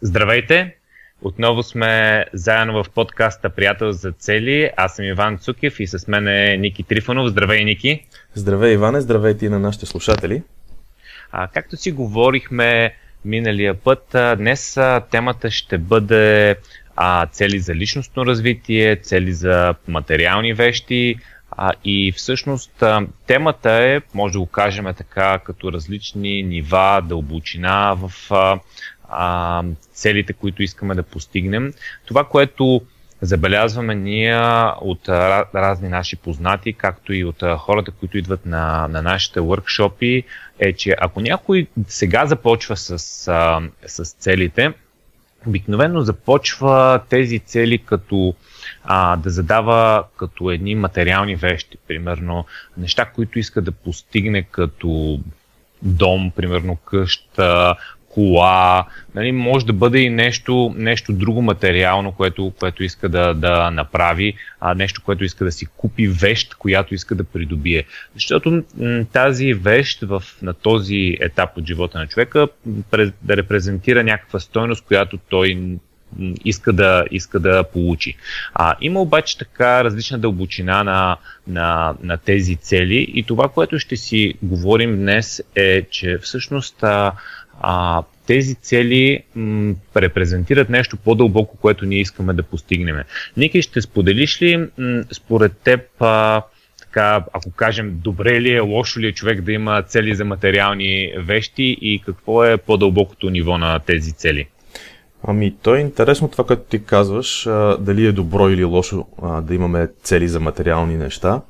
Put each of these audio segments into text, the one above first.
Здравейте! Отново сме заедно в подкаста Приятел за цели. Аз съм Иван Цукев и с мен е Ники Трифонов. Здравей, Ники! Здравей, Иване! Здравейте и на нашите слушатели! А, както си говорихме миналия път, днес темата ще бъде а, цели за личностно развитие, цели за материални вещи, а, и всъщност темата е, може да го кажем така, като различни нива, дълбочина в а, а, целите, които искаме да постигнем. Това, което забелязваме ние от разни наши познати, както и от хората, които идват на, на нашите въркшопи, е, че ако някой сега започва с, с целите, обикновено започва тези цели като а, да задава като едни материални вещи, примерно неща, които иска да постигне като дом, примерно къща, кола, нали, може да бъде и нещо, нещо друго материално, което, което иска да, да направи, а нещо, което иска да си купи вещ, която иска да придобие. Защото тази вещ в, на този етап от живота на човека да репрезентира някаква стойност, която той иска да, иска да получи. А, има обаче така различна дълбочина на, на, на тези цели и това, което ще си говорим днес е, че всъщност а, а, тези цели м, репрезентират нещо по-дълбоко, което ние искаме да постигнем. Ники, ще споделиш ли м, според теб а, така, ако кажем, добре ли е, лошо ли е човек да има цели за материални вещи и какво е по-дълбокото ниво на тези цели? Ами, то е интересно това, което ти казваш, а, дали е добро или лошо а, да имаме цели за материални неща.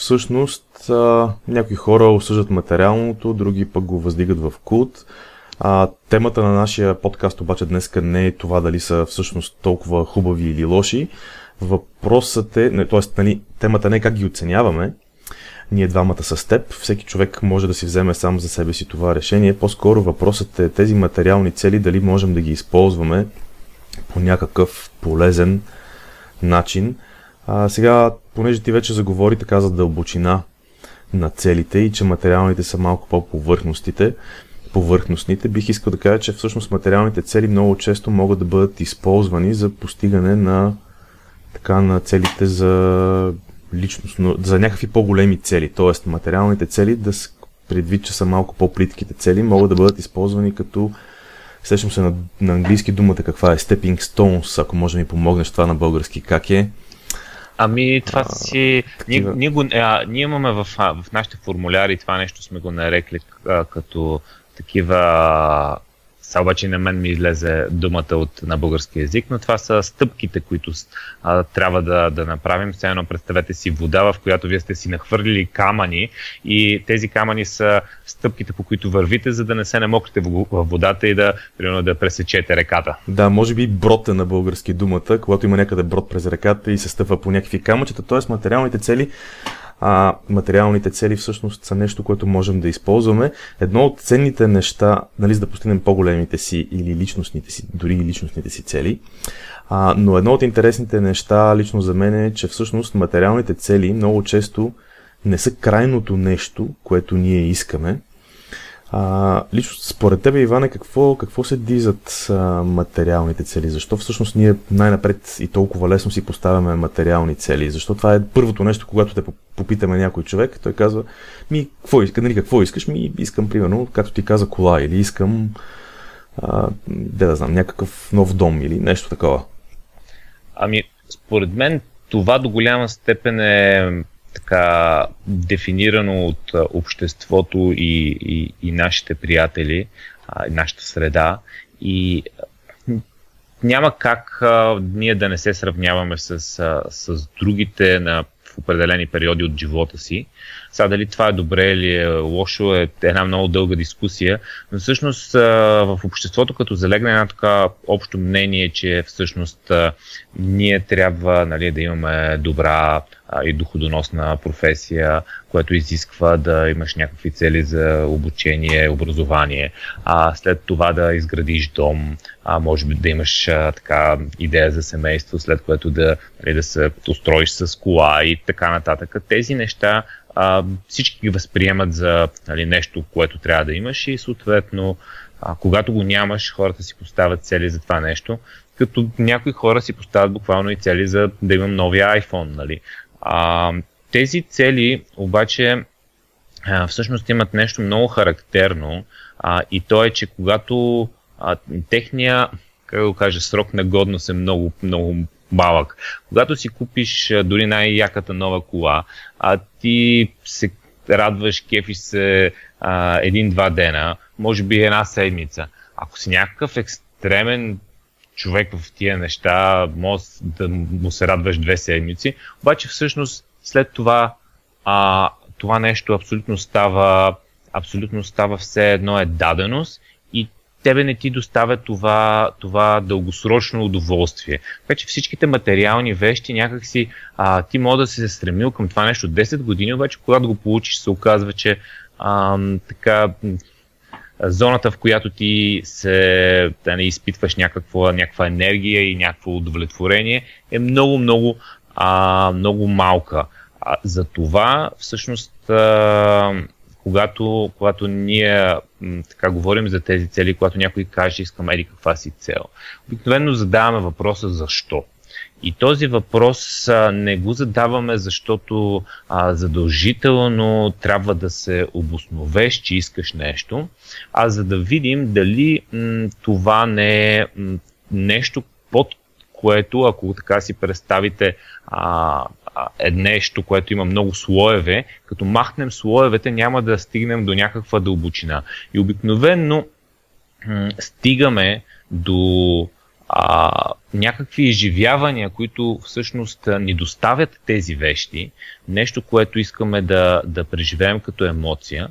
Всъщност, а, някои хора осъждат материалното, други пък го въздигат в култ. А, темата на нашия подкаст обаче днес не е това дали са всъщност толкова хубави или лоши. Въпросът е, т.е. Нали, темата не е как ги оценяваме, ние двамата с теб. Всеки човек може да си вземе сам за себе си това решение. По-скоро въпросът е тези материални цели дали можем да ги използваме по някакъв полезен начин. А, сега, понеже ти вече заговори така за дълбочина на целите и че материалните са малко по-повърхностите, повърхностните, бих искал да кажа, че всъщност материалните цели много често могат да бъдат използвани за постигане на така на целите за личностно, за някакви по-големи цели, т.е. материалните цели, да се предвид, че са малко по-плитките цели, могат да бъдат използвани като Сещам се на, на английски думата каква е stepping stones, ако може да ми помогнеш това на български, как е? Ами, това а, си. Ние, ние, го, а, ние имаме в, в нашите формуляри, това нещо сме го нарекли а, като такива сега обаче на мен ми излезе думата от, на български язик, но това са стъпките, които а, трябва да, да направим. Сега едно представете си вода, в която вие сте си нахвърлили камъни и тези камъни са стъпките, по които вървите, за да не се намокрите в, в водата и да, примерно, да пресечете реката. Да, може би брод е на български думата, когато има някъде брод през реката и се стъпва по някакви камъчета, т.е. материалните цели а материалните цели всъщност са нещо, което можем да използваме. Едно от ценните неща, нали, за да постигнем по-големите си или личностните си, дори и личностните си цели, а, но едно от интересните неща лично за мен е, че всъщност материалните цели много често не са крайното нещо, което ние искаме, а, лично според тебе, Иване, какво, какво се дизат а, материалните цели? Защо всъщност ние най-напред и толкова лесно си поставяме материални цели? Защо това е първото нещо, когато те попитаме някой човек, той казва, ми, какво, иска, нали, какво искаш? Ми, искам, примерно, както ти каза, кола или искам, а, де да знам, някакъв нов дом или нещо такова. Ами, според мен това до голяма степен е така дефинирано от обществото и, и, и нашите приятели, а, и нашата среда. И няма как а, ние да не се сравняваме с, а, с другите на в определени периоди от живота си. Сега дали това е добре или е лошо е една много дълга дискусия, но всъщност в обществото като залегна една така общо мнение, че всъщност ние трябва нали, да имаме добра и доходоносна професия, което изисква да имаш някакви цели за обучение, образование, а след това да изградиш дом, а може би да имаш а, така идея за семейство, след което да, нали, да се устроиш с кола и така нататък. Тези неща а, всички ги възприемат за нали, нещо, което трябва да имаш и съответно а, когато го нямаш, хората си поставят цели за това нещо, като някои хора си поставят буквално и цели за да имам новия iPhone. Нали? А, тези цели обаче а, всъщност имат нещо много характерно а, и то е, че когато а, техния, как го кажа, срок на годност е много, много малък. Когато си купиш дори най-яката нова кола, а ти се радваш, кефиш се а, един-два дена, може би една седмица. Ако си някакъв екстремен човек в тия неща, може да му се радваш две седмици, обаче всъщност след това а, това нещо абсолютно става, абсолютно става все едно е даденост тебе не ти доставя това, това дългосрочно удоволствие. Така че всичките материални вещи някакси а, ти може да си се стремил към това нещо 10 години, обаче когато го получиш се оказва, че а, така зоната, в която ти се да не изпитваш някаква, някаква енергия и някакво удовлетворение, е много, много, а, много малка. А, за това, всъщност, а, когато, когато ние така говорим за тези цели, когато някой каже, искам еди каква си цел, обикновено задаваме въпроса защо. И този въпрос а, не го задаваме, защото а, задължително трябва да се обосновеш, че искаш нещо, а за да видим дали м, това не е м, нещо, под което, ако така си представите а, е нещо, което има много слоеве, като махнем слоевете, няма да стигнем до някаква дълбочина. И обикновенно стигаме до а, някакви изживявания, които всъщност ни доставят тези вещи, нещо, което искаме да, да преживеем като емоция,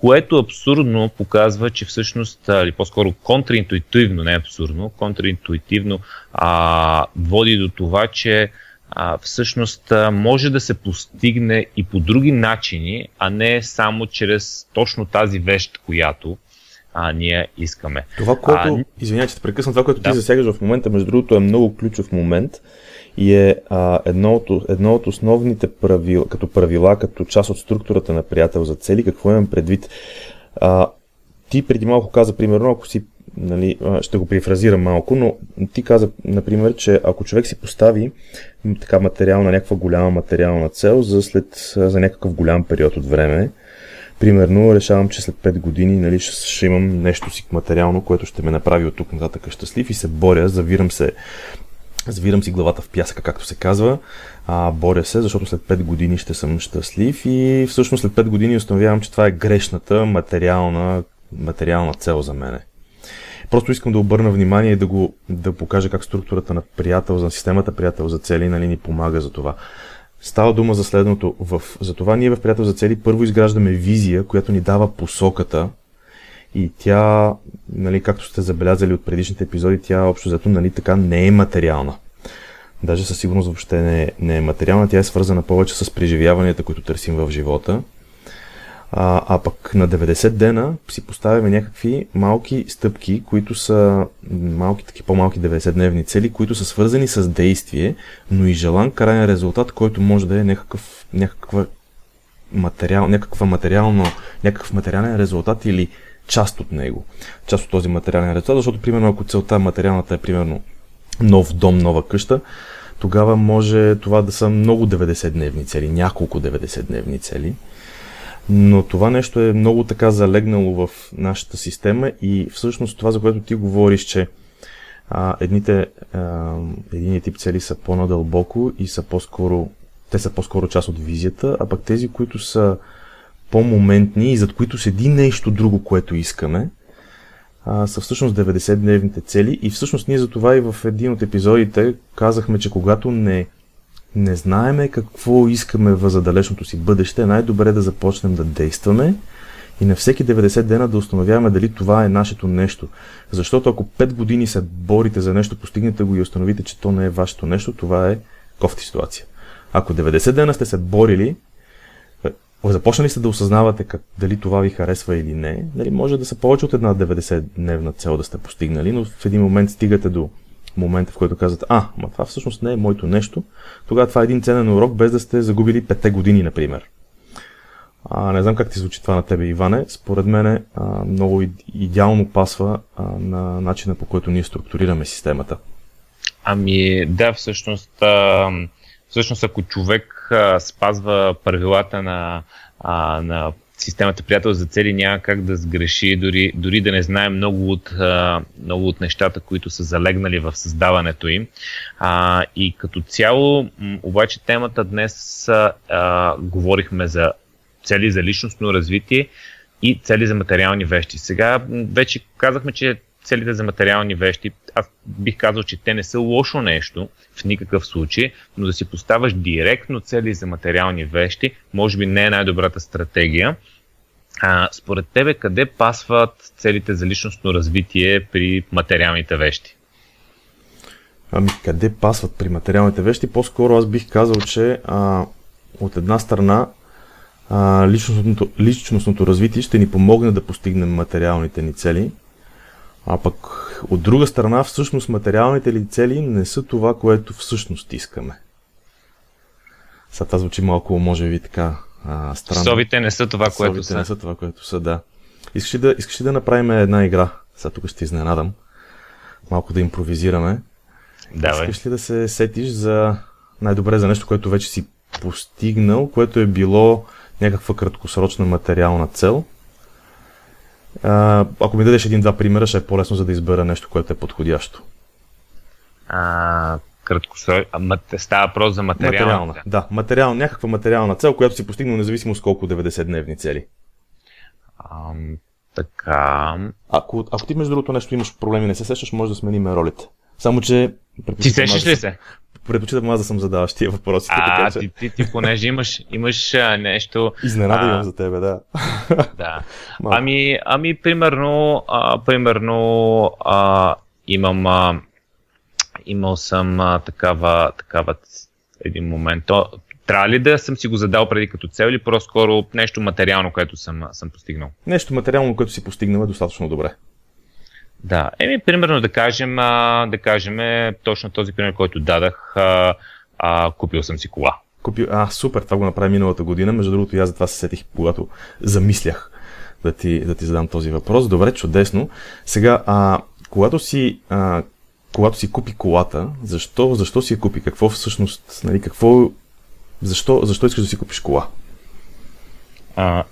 което абсурдно показва, че всъщност, или по-скоро контраинтуитивно, не абсурдно, контраинтуитивно а, води до това, че а, всъщност може да се постигне и по други начини, а не само чрез точно тази вещ, която а, ние искаме. Това, което, а, извиня, че те прекъсна, това, което да. ти засягаш в момента, между другото, е много ключов момент и е а, едно, от, едно от основните правила, като правила, като част от структурата на приятел за цели, какво имам предвид. А, ти преди малко каза, примерно, ако си, нали, ще го прифразирам малко, но ти каза, например, че ако човек си постави така материална, някаква голяма материална цел за, след, за някакъв голям период от време, Примерно, решавам, че след 5 години нали, ще, ще имам нещо си материално, което ще ме направи от тук нататък щастлив и се боря, завирам се Завирам си главата в пясъка, както се казва. А, боря се, защото след 5 години ще съм щастлив и всъщност след 5 години установявам, че това е грешната материална, материална цел за мене. Просто искам да обърна внимание и да, го, да покажа как структурата на приятел за системата приятел за цели нали, ни помага за това. Става дума за следното. В, за това ние в Приятел за цели първо изграждаме визия, която ни дава посоката и тя, нали, както сте забелязали от предишните епизоди, тя общо зато нали, така не е материална. Даже със сигурност въобще не е, не е материална, тя е свързана повече с преживяванията, които търсим в живота. А, а пък на 90 дена си поставяме някакви малки стъпки, които са малки, таки по-малки 90-дневни цели, които са свързани с действие, но и желан крайен резултат, който може да е някакъв, някаква материал, някаква материално, някакъв материален резултат или част от него. Част от този материален резултат, защото примерно ако целта материалната е примерно нов дом, нова къща, тогава може това да са много 90-дневни цели, няколко 90-дневни цели. Но това нещо е много така залегнало в нашата система и всъщност това, за което ти говориш, че а, едните, а, единият тип цели са по-надълбоко и са по-скоро, те са по-скоро част от визията, а пък тези, които са по-моментни и зад които седи нещо друго, което искаме, а, са всъщност 90-дневните цели. И всъщност ние за това и в един от епизодите казахме, че когато не не знаеме какво искаме в задалечното си бъдеще, е най-добре да започнем да действаме и на всеки 90 дена да установяваме дали това е нашето нещо. Защото ако 5 години се борите за нещо, постигнете го и установите, че то не е вашето нещо, това е кофти ситуация. Ако 90 дена сте се борили, е, започнали сте да осъзнавате как, дали това ви харесва или не, дали може да са повече от една 90-дневна цел да сте постигнали, но в един момент стигате до момента, в който казват, а, ма това всъщност не е моето нещо, тогава това е един ценен урок, без да сте загубили петте години, например. А, не знам как ти звучи това на тебе, Иване. Според мен много идеално пасва а, на начина по който ние структурираме системата. Ами да, всъщност, а, всъщност ако човек а, спазва правилата на, а, на системата приятел за цели няма как да сгреши, дори, дори да не знае много от, а, много от нещата, които са залегнали в създаването им. А, и като цяло, обаче темата днес а, говорихме за цели за личностно развитие и цели за материални вещи. Сега вече казахме, че целите за материални вещи, аз бих казал, че те не са лошо нещо в никакъв случай, но да си поставаш директно цели за материални вещи, може би не е най-добрата стратегия. А, според тебе, къде пасват целите за личностно развитие при материалните вещи? Ами, къде пасват при материалните вещи? По-скоро аз бих казал, че а, от една страна а, личностното, личностното развитие ще ни помогне да постигнем материалните ни цели, а пък от друга страна, всъщност материалните ли цели не са това, което всъщност искаме. Сега това звучи малко, може би така а, странно. Совите не са това, което Совите са. не са това, което са, да. Искаш ли да, искаш ли да направим една игра? Сега тук ще изненадам. Малко да импровизираме. Давай. Искаш ли да се сетиш за най-добре за нещо, което вече си постигнал, което е било някаква краткосрочна материална цел. А, ако ми дадеш един-два примера, ще е по-лесно за да избера нещо, което е подходящо. А, краткосрочна. Става въпрос за материална. материална. Да, материал, някаква материална цел, която си постигнал независимо с колко 90-дневни цели. А, така. Ако, ако ти между другото нещо имаш проблеми, не се сещаш, може да сменим ролите. Само, че... Ти сещаш ли се? Предпочитам аз да съм задаваш тия въпроси. А, така, ти, ти, ти, понеже имаш, имаш а, нещо... Изненада имам за тебе, да. да. Ами, ами, примерно, а, примерно а, имам... А, имал съм а, такава, такава един момент. То, трябва ли да съм си го задал преди като цел или по-скоро нещо материално, което съм, съм постигнал? Нещо материално, което си постигнал е достатъчно добре. Да, еми, примерно да кажем, а, да кажем точно този пример, който дадах, а, а, купил съм си кола. Купил, а, супер, това го направи миналата година, между другото и аз за това се сетих, когато замислях да ти, да ти задам този въпрос. Добре, чудесно. Сега, а, когато си, а, когато си купи колата, защо, защо си я купи? Какво всъщност, нали, какво, защо, защо искаш да си купиш кола? А,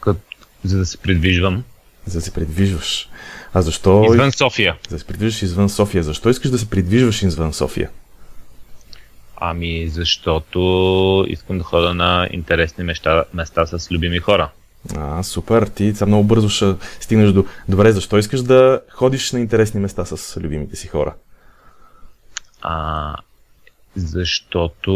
кът, за да се придвижвам за да се придвижваш. А защо... Извън София. За да се придвижваш извън София. Защо искаш да се придвижваш извън София? Ами, защото искам да хода на интересни места, места с любими хора. А, супер. Ти сега много бързо ще стигнеш до... Добре, защо искаш да ходиш на интересни места с любимите си хора? А, защото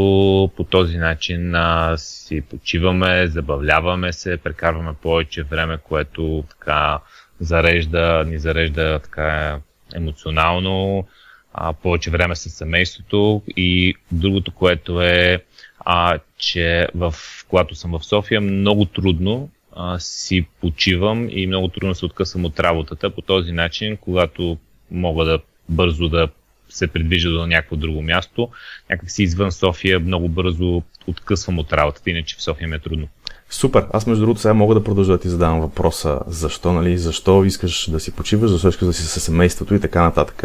по този начин а, си почиваме, забавляваме се, прекарваме повече време, което така зарежда, ни зарежда така емоционално, а, повече време с семейството и другото, което е, а, че в, когато съм в София, много трудно а, си почивам и много трудно се откъсвам от работата. По този начин, когато мога да бързо да се придвижа до някакво друго място. Някак си извън София много бързо откъсвам от работата, иначе в София ми е трудно. Супер. Аз между другото сега мога да продължа да ти задавам въпроса защо, нали, защо искаш да си почиваш, защо искаш да си със семейството и така нататък.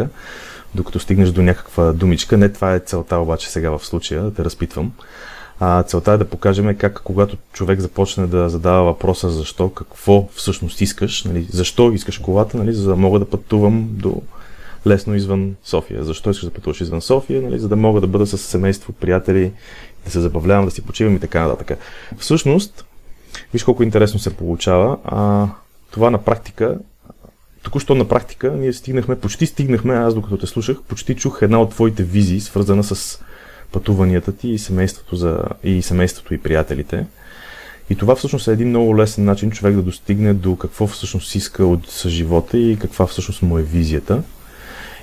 Докато стигнеш до някаква думичка. Не това е целта обаче сега в случая, да те разпитвам. А, целта е да покажем как когато човек започне да задава въпроса защо, какво всъщност искаш, нали, защо искаш колата, нали, за да мога да пътувам до лесно извън София. Защо искаш да пътуваш извън София? Нали, за да мога да бъда с семейство, приятели, да се забавлявам, да си почивам и така нататък. Всъщност, виж колко интересно се получава. А, това на практика, току-що на практика, ние стигнахме, почти стигнахме, аз докато те слушах, почти чух една от твоите визии, свързана с пътуванията ти и семейството, за, и семейството и приятелите. И това всъщност е един много лесен начин човек да достигне до какво всъщност иска от живота и каква всъщност му е визията.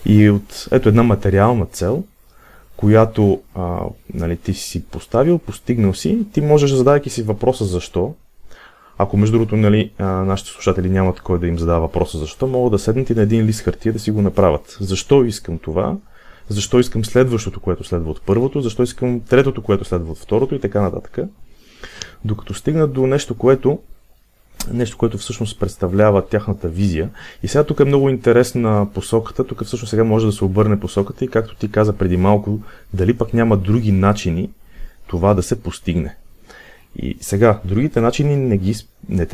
И от ето една материална цел, която а, нали, ти си поставил, постигнал си, ти можеш, задавайки си въпроса защо, ако между другото нали, а, нашите слушатели нямат кой да им задава въпроса защо, могат да седнат и на един лист хартия да си го направят. Защо искам това? Защо искам следващото, което следва от първото? Защо искам третото, което следва от второто и така нататък. докато стигнат до нещо, което нещо, което всъщност представлява тяхната визия. И сега тук е много интересна посоката, тук всъщност сега може да се обърне посоката и както ти каза преди малко, дали пък няма други начини това да се постигне. И сега, другите начини не ги... Не,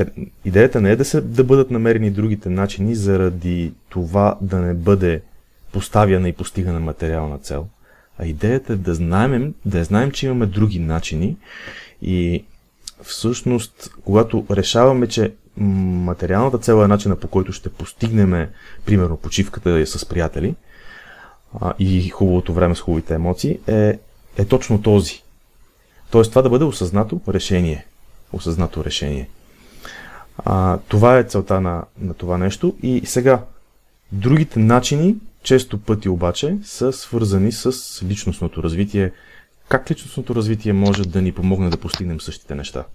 идеята не е да, се, да бъдат намерени другите начини заради това да не бъде поставяна и постигана материална цел. А идеята е да знаем, да знаем, че имаме други начини и всъщност, когато решаваме, че материалната цел е начина по който ще постигнем, примерно, почивката с приятели а, и хубавото време с хубавите емоции, е, е точно този. Тоест това да бъде осъзнато решение. Осъзнато решение. А, това е целта на, на това нещо. И сега, другите начини, често пъти обаче, са свързани с личностното развитие. Как личностното развитие може да ни помогне да постигнем същите неща?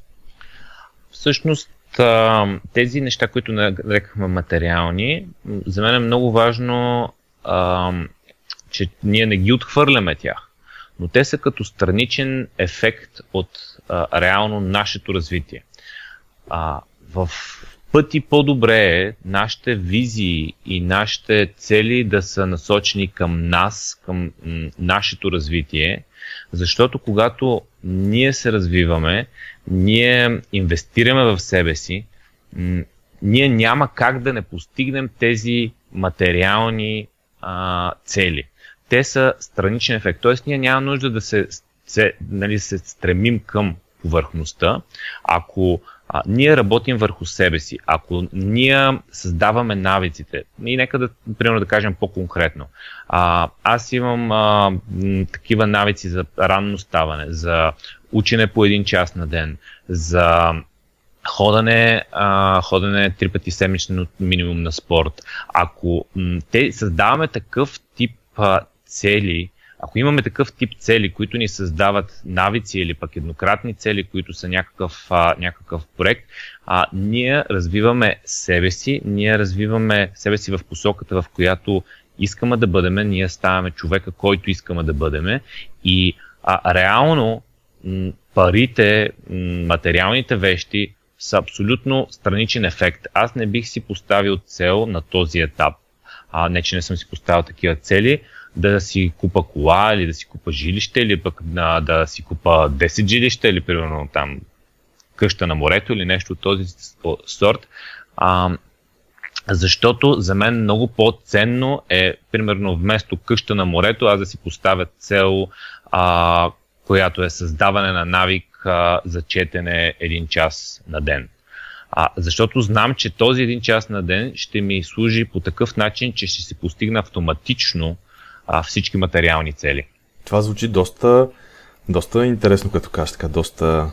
Всъщност, тези неща, които нарекахме материални, за мен е много важно, че ние не ги отхвърляме тях но те са като страничен ефект от реално нашето развитие. В пъти по-добре е нашите визии и нашите цели да са насочени към нас, към нашето развитие, защото когато ние се развиваме, ние инвестираме в себе си, ние няма как да не постигнем тези материални а, цели те са страничен ефект. Тоест, ние няма нужда да се, се, нали, се стремим към повърхността. Ако а, ние работим върху себе си, ако ние създаваме навиците, и нека да, примерно да кажем по-конкретно, а, аз имам а, такива навици за ранно ставане, за учене по един час на ден, за ходене, а, ходене три пъти седмично минимум на спорт. Ако м, те създаваме такъв тип а, цели, ако имаме такъв тип цели, които ни създават навици или пък еднократни цели, които са някакъв, а, някакъв проект, а, ние развиваме себе си, ние развиваме себе си в посоката, в която искаме да бъдеме, ние ставаме човека, който искаме да бъдеме и а, реално м- парите, м- материалните вещи са абсолютно страничен ефект. Аз не бих си поставил цел на този етап. А, не, че не съм си поставил такива цели, да си купа кола или да си купа жилище или пък да, да си купа 10 жилища или примерно там къща на морето или нещо от този сорт. А, защото за мен много по-ценно е, примерно, вместо къща на морето, аз да си поставя цел, а, която е създаване на навик а, за четене един час на ден. А, защото знам, че този един час на ден ще ми служи по такъв начин, че ще се постигна автоматично а, всички материални цели. Това звучи доста, доста интересно, като кажеш така, доста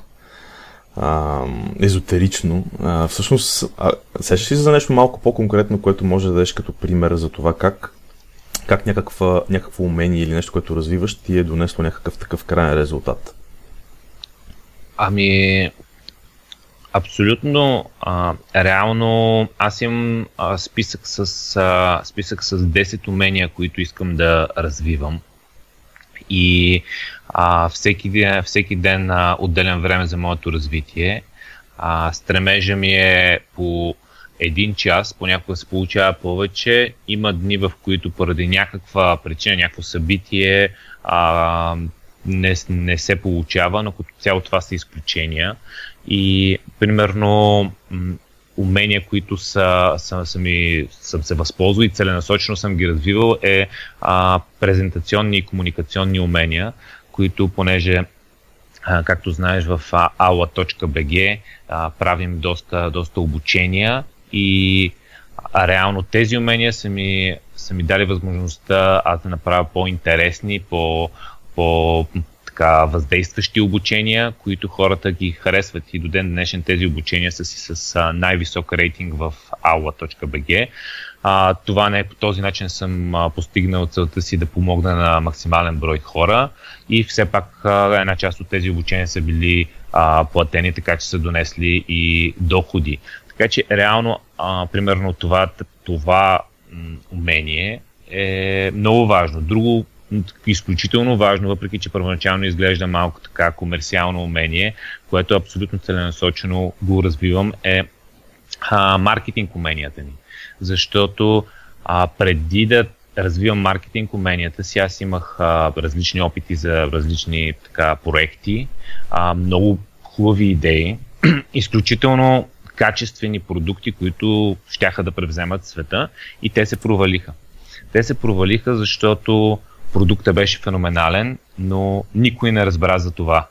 а, езотерично. А, всъщност, а, сещаш ли за нещо малко по-конкретно, което може да дадеш като пример за това как, как някаква, някакво умение или нещо, което развиваш, ти е донесло някакъв такъв крайен резултат? Ами, Абсолютно. А, реално аз имам а, списък, с, а, списък с 10 умения, които искам да развивам. И а, всеки, всеки ден а, отделям време за моето развитие. А, стремежа ми е по един час, понякога се получава повече. Има дни, в които поради някаква причина, някакво събитие а, не, не се получава, но като цяло това са изключения. И примерно умения, които са, са, са ми, съм се възползвал и целенасочено съм ги развивал е а, презентационни и комуникационни умения, които понеже а, както знаеш в aula.bg правим доста, доста обучения и а, реално тези умения са ми, са ми дали възможността аз да направя по-интересни, по, по така въздействащи обучения, които хората ги харесват и до ден днешен тези обучения са си с най-висок рейтинг в aula.bg. А, това не е по този начин съм а, постигнал целта си да помогна на максимален брой хора и все пак а, една част от тези обучения са били а, платени, така че са донесли и доходи. Така че реално, а, примерно това, това умение е много важно. Друго изключително важно, въпреки че първоначално изглежда малко така комерциално умение, което абсолютно целенасочено го развивам, е а, маркетинг уменията ни. Защото а, преди да развивам маркетинг уменията си, аз имах а, различни опити за различни така, проекти, а, много хубави идеи, изключително качествени продукти, които щяха да превземат света и те се провалиха. Те се провалиха, защото продукта беше феноменален, но никой не разбра за това.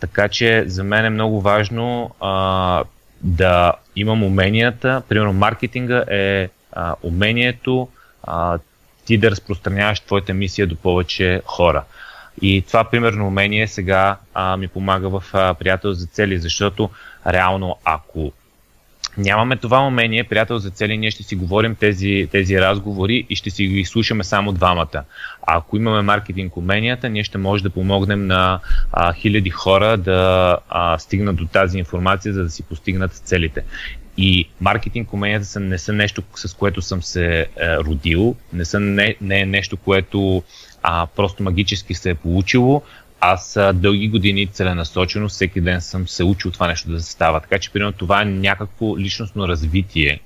Така че за мен е много важно а, да имам уменията. Примерно маркетинга е а, умението а, ти да разпространяваш твоята мисия до повече хора. И това примерно умение сега а, ми помага в а, приятел за цели, защото реално ако нямаме това умение, приятел за цели, ние ще си говорим тези, тези разговори и ще си ги слушаме само двамата. А ако имаме маркетинг уменията, ние ще може да помогнем на а, хиляди хора да а, стигнат до тази информация, за да си постигнат целите. И маркетинг уменията са, не са нещо, с което съм се е, родил, не, са, не, не е нещо, което а, просто магически се е получило, аз дълги години целенасочено всеки ден съм се учил това нещо да се става. Така че, примерно, това е някакво личностно развитие.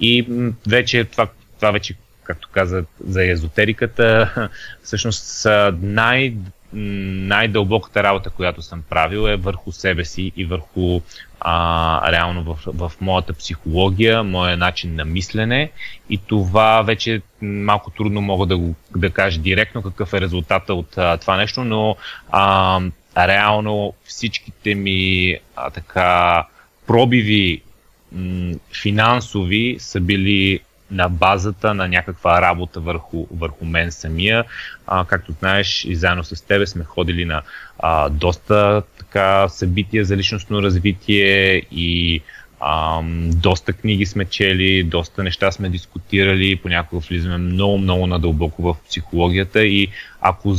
И вече това, това вече, както каза за езотериката, всъщност най- най-дълбоката работа, която съм правил е върху себе си и върху а, реално в, в моята психология, моя начин на мислене и това вече малко трудно мога да го да кажа директно какъв е резултата от а, това нещо, но а, реално всичките ми а, така пробиви м, финансови са били на базата на някаква работа върху, върху мен самия. А, както знаеш, и заедно с тебе сме ходили на а, доста така събития за личностно развитие и ам, доста книги сме чели, доста неща сме дискутирали, понякога влизаме много, много надълбоко в психологията и ако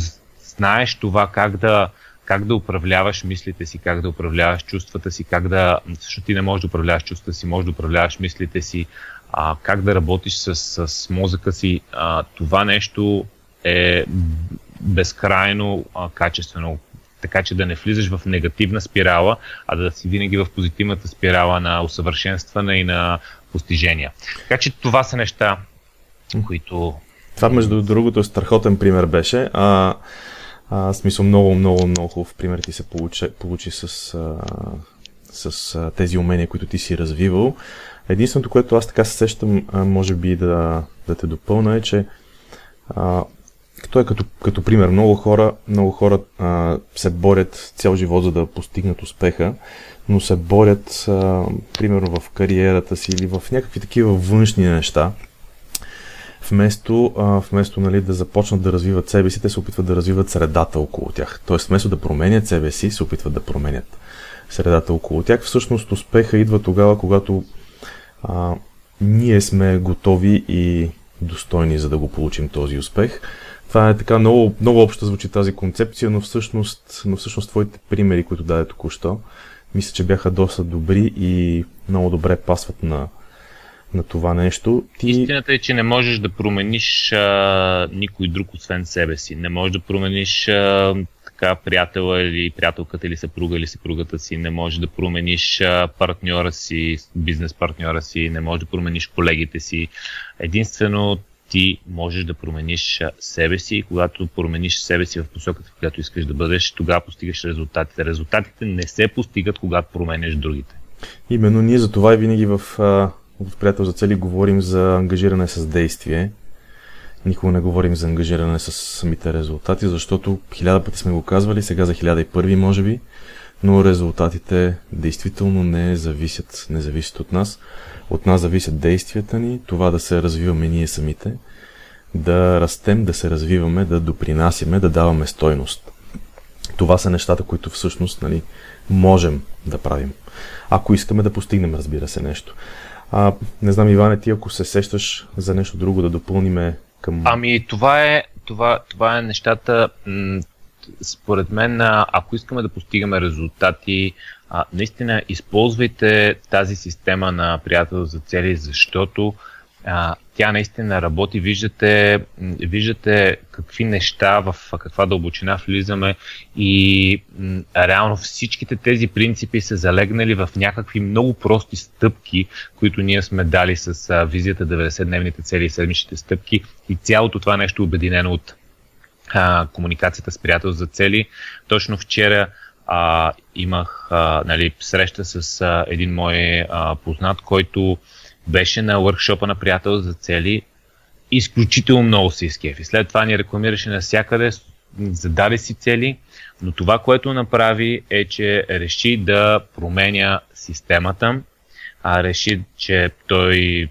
знаеш това как да, как да управляваш мислите си, как да управляваш чувствата си, как да, защото ти не можеш да управляваш чувствата си, можеш да управляваш мислите си, а, как да работиш с, с мозъка си, а, това нещо е безкрайно а, качествено така че да не влизаш в негативна спирала, а да си винаги в позитивната спирала на усъвършенстване и на постижения. Така че това са неща, които... Това, между другото, страхотен пример беше. А, а, смисъл, много, много, много хубав пример ти се получи, получи с, а, с а, тези умения, които ти си развивал. Единственото, което аз така се сещам, а, може би да, да те допълна е, че а, той е като, като пример. Много хора, много хора а, се борят цял живот за да постигнат успеха, но се борят а, примерно в кариерата си или в някакви такива външни неща. Вместо, а, вместо нали, да започнат да развиват себе си, те се опитват да развиват средата около тях. Тоест, вместо да променят себе си, се опитват да променят средата около тях. Всъщност успеха идва тогава, когато а, ние сме готови и достойни за да го получим този успех. Това е така много, много общо звучи тази концепция, но всъщност, но всъщност твоите примери, които даде току-що, мисля, че бяха доста добри и много добре пасват на, на това нещо. Ти... Истината е, че не можеш да промениш а, никой друг освен себе си. Не можеш да промениш а, така приятела или приятелката или съпруга или съпругата си. Не можеш да промениш а, партньора си, бизнес партньора си. Не можеш да промениш колегите си. Единствено ти можеш да промениш себе си и когато промениш себе си в посоката, в която искаш да бъдеш, тогава постигаш резултатите. Резултатите не се постигат, когато променеш другите. Именно ние за това и винаги в, в Приятел за цели говорим за ангажиране с действие. Никога не говорим за ангажиране с самите резултати, защото хиляда пъти сме го казвали, сега за хиляда и първи може би, но резултатите действително не зависят, не зависят от нас. От нас зависят действията ни, това да се развиваме ние самите, да растем, да се развиваме, да допринасяме, да даваме стойност. Това са нещата, които всъщност нали, можем да правим. Ако искаме да постигнем, разбира се, нещо. А, не знам, Иване, ти ако се сещаш за нещо друго да допълниме към... Ами, това е, това, това е нещата, според мен, ако искаме да постигаме резултати, наистина използвайте тази система на приятел за цели, защото тя наистина работи. Виждате, виждате какви неща, в каква дълбочина влизаме и реално всичките тези принципи са залегнали в някакви много прости стъпки, които ние сме дали с визията 90-дневните цели и седмичните стъпки и цялото това нещо е обединено от а, комуникацията с приятел за цели. Точно вчера а, имах а, нали, среща с а, един мой а, познат, който беше на въркшопа на приятел за цели. Изключително много се изкефи. След това ни рекламираше навсякъде, зададе си цели, но това, което направи е, че реши да променя системата, а реши, че той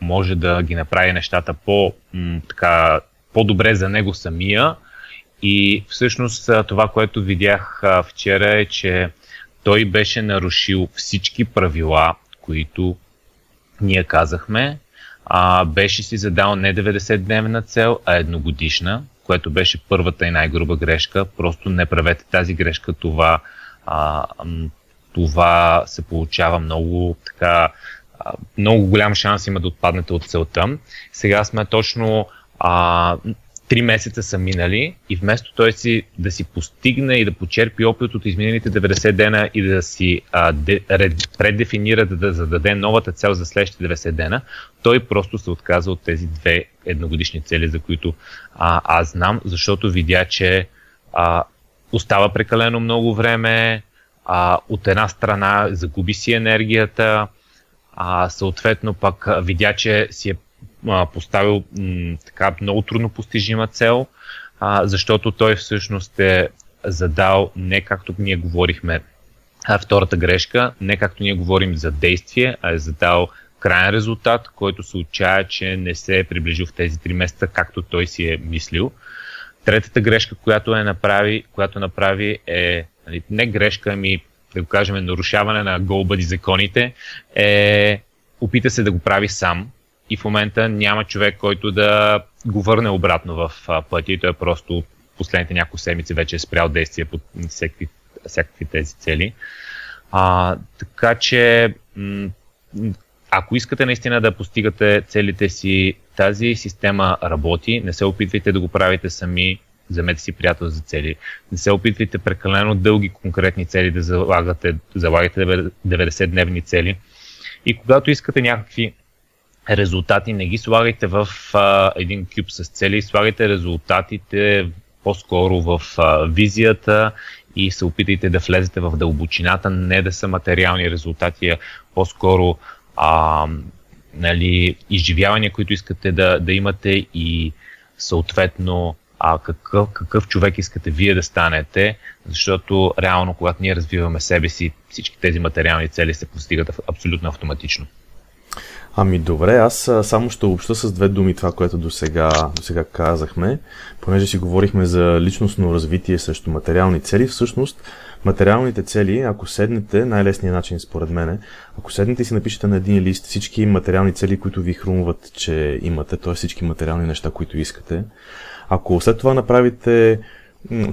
може да ги направи нещата по, така, по-добре за него самия. И всъщност това, което видях вчера е, че той беше нарушил всички правила, които ние казахме. А, беше си задал не 90-дневна цел, а едногодишна, което беше първата и най-груба грешка. Просто не правете тази грешка. Това, а, това се получава много така много голям шанс има да отпаднете от целта. Сега сме точно а, три месеца са минали и вместо той си да си постигне и да почерпи опит от изминалите 90 дена и да си а, де, ред, предефинира да, да зададе новата цел за следващите 90 дена, той просто се отказа от тези две едногодишни цели, за които а, аз знам, защото видя, че а, остава прекалено много време, а, от една страна загуби си енергията, а, съответно пък видя, че си е поставил м, така много трудно постижима цел, а, защото той всъщност е задал не както ние говорихме а, втората грешка, не както ние говорим за действие, а е задал крайен резултат, който се отчая, че не се е приближил в тези три месеца, както той си е мислил. Третата грешка, която, е направи, която направи е нали, не грешка, ами да го кажем нарушаване на голбади законите, е опита се да го прави сам, и в момента няма човек, който да го върне обратно в пътя и той просто последните няколко седмици вече е спрял действия по всякакви, всякакви тези цели. А, така че, ако искате наистина да постигате целите си, тази система работи. Не се опитвайте да го правите сами, вземете си приятел за цели. Не се опитвайте прекалено дълги конкретни цели да залагате, залагате 90-дневни цели. И когато искате някакви резултати, не ги слагайте в а, един кюб с цели, слагайте резултатите по-скоро в а, визията и се опитайте да влезете в дълбочината, не да са материални резултати, а по-скоро а, нали, изживявания, които искате да, да имате и съответно а какъв, какъв човек искате вие да станете, защото реално, когато ние развиваме себе си, всички тези материални цели се постигат абсолютно автоматично. Ами добре, аз само ще обща с две думи това, което до сега, до сега казахме, понеже си говорихме за личностно развитие срещу материални цели. Всъщност, материалните цели, ако седнете, най-лесният начин според мен, ако седнете и си напишете на един лист всички материални цели, които ви хрумват, че имате, т.е. всички материални неща, които искате, ако след това направите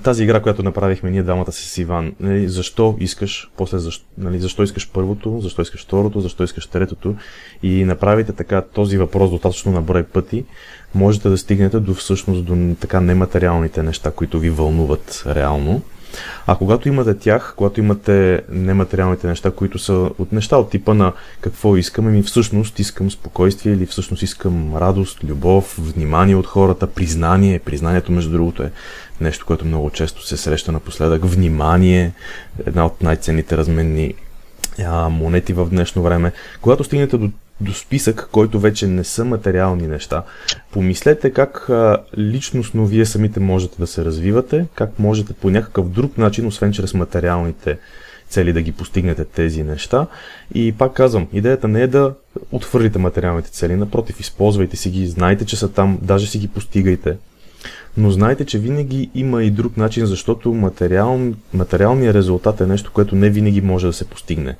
тази игра, която направихме ние двамата с Иван, нали, защо искаш, после защо, нали, защо искаш първото, защо искаш второто, защо искаш третото и направите така този въпрос достатъчно на брой пъти, можете да стигнете до всъщност до така нематериалните неща, които ви вълнуват реално. А когато имате тях, когато имате нематериалните неща, които са от неща от типа на какво искам, ми всъщност искам спокойствие или всъщност искам радост, любов, внимание от хората, признание. Признанието, между другото, е нещо, което много често се среща напоследък. Внимание, една от най-ценните разменни а, монети в днешно време. Когато стигнете до, до списък, който вече не са материални неща, помислете как а, личностно вие самите можете да се развивате, как можете по някакъв друг начин, освен чрез материалните цели да ги постигнете тези неща. И пак казвам, идеята не е да отхвърлите материалните цели, напротив, използвайте си ги, знайте, че са там, даже си ги постигайте, но знайте, че винаги има и друг начин, защото материал, материалният резултат е нещо, което не винаги може да се постигне.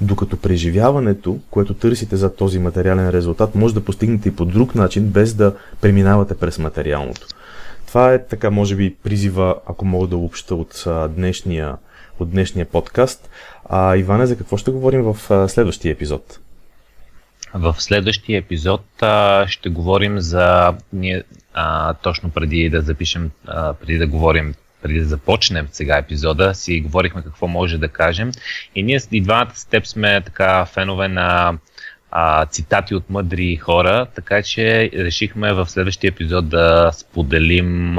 Докато преживяването, което търсите за този материален резултат, може да постигнете и по друг начин, без да преминавате през материалното. Това е така, може би, призива, ако мога да обща от днешния, от днешния подкаст. А, Иване, за какво ще говорим в следващия епизод? В следващия епизод а, ще говорим за. Ние, а, точно преди да запишем, а, преди да говорим преди да започнем сега епизода, си говорихме какво може да кажем. И ние и двамата с теб сме така фенове на а, цитати от мъдри хора, така че решихме в следващия епизод да споделим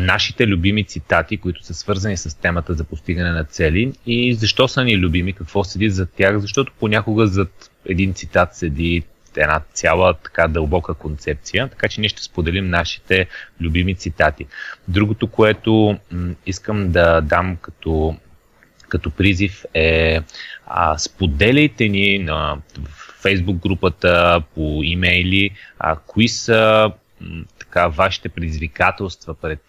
нашите любими цитати, които са свързани с темата за постигане на цели и защо са ни любими, какво седи за тях, защото понякога зад един цитат седи една цяла така дълбока концепция, така че ние ще споделим нашите любими цитати. Другото, което искам да дам като, като призив е а, споделяйте ни на фейсбук групата, по имейли, а, кои са така, вашите предизвикателства пред,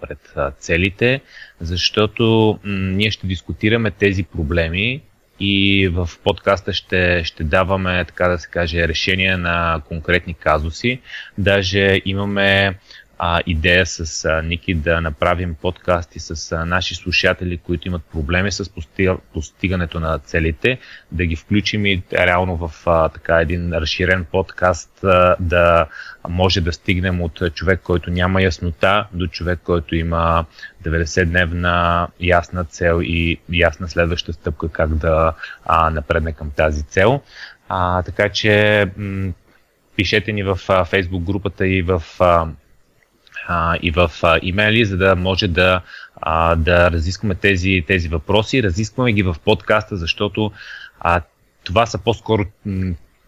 пред целите, защото ние ще дискутираме тези проблеми и в подкаста ще, ще даваме, така да се каже, решения на конкретни казуси. Даже имаме а, идея с а, Ники да направим подкасти с а, наши слушатели, които имат проблеми с постига, постигането на целите, да ги включим и реално в а, така един разширен подкаст а, да може да стигнем от човек, който няма яснота, до човек, който има 90-дневна ясна цел и ясна следваща стъпка как да а, напредне към тази цел. А, така че м- пишете ни в а, Facebook групата и в а, а, и в а, имейли, за да може да, а, да разискваме тези, тези въпроси. Разискваме ги в подкаста, защото а, това са по-скоро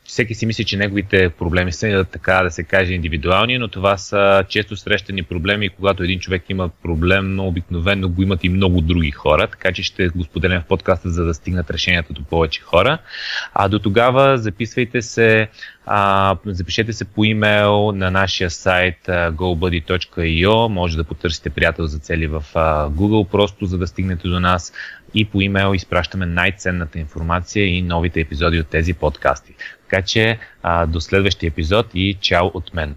всеки си мисли, че неговите проблеми са, така да се каже, индивидуални, но това са често срещани проблеми когато един човек има проблем, но обикновено го имат и много други хора, така че ще го споделям в подкаста, за да стигнат решенията до повече хора. А до тогава записвайте се, а, запишете се по имейл на нашия сайт gobuddy.io, може да потърсите приятел за цели в а, Google, просто за да стигнете до нас и по имейл изпращаме най-ценната информация и новите епизоди от тези подкасти. Така че а, до следващия епизод и чао от мен.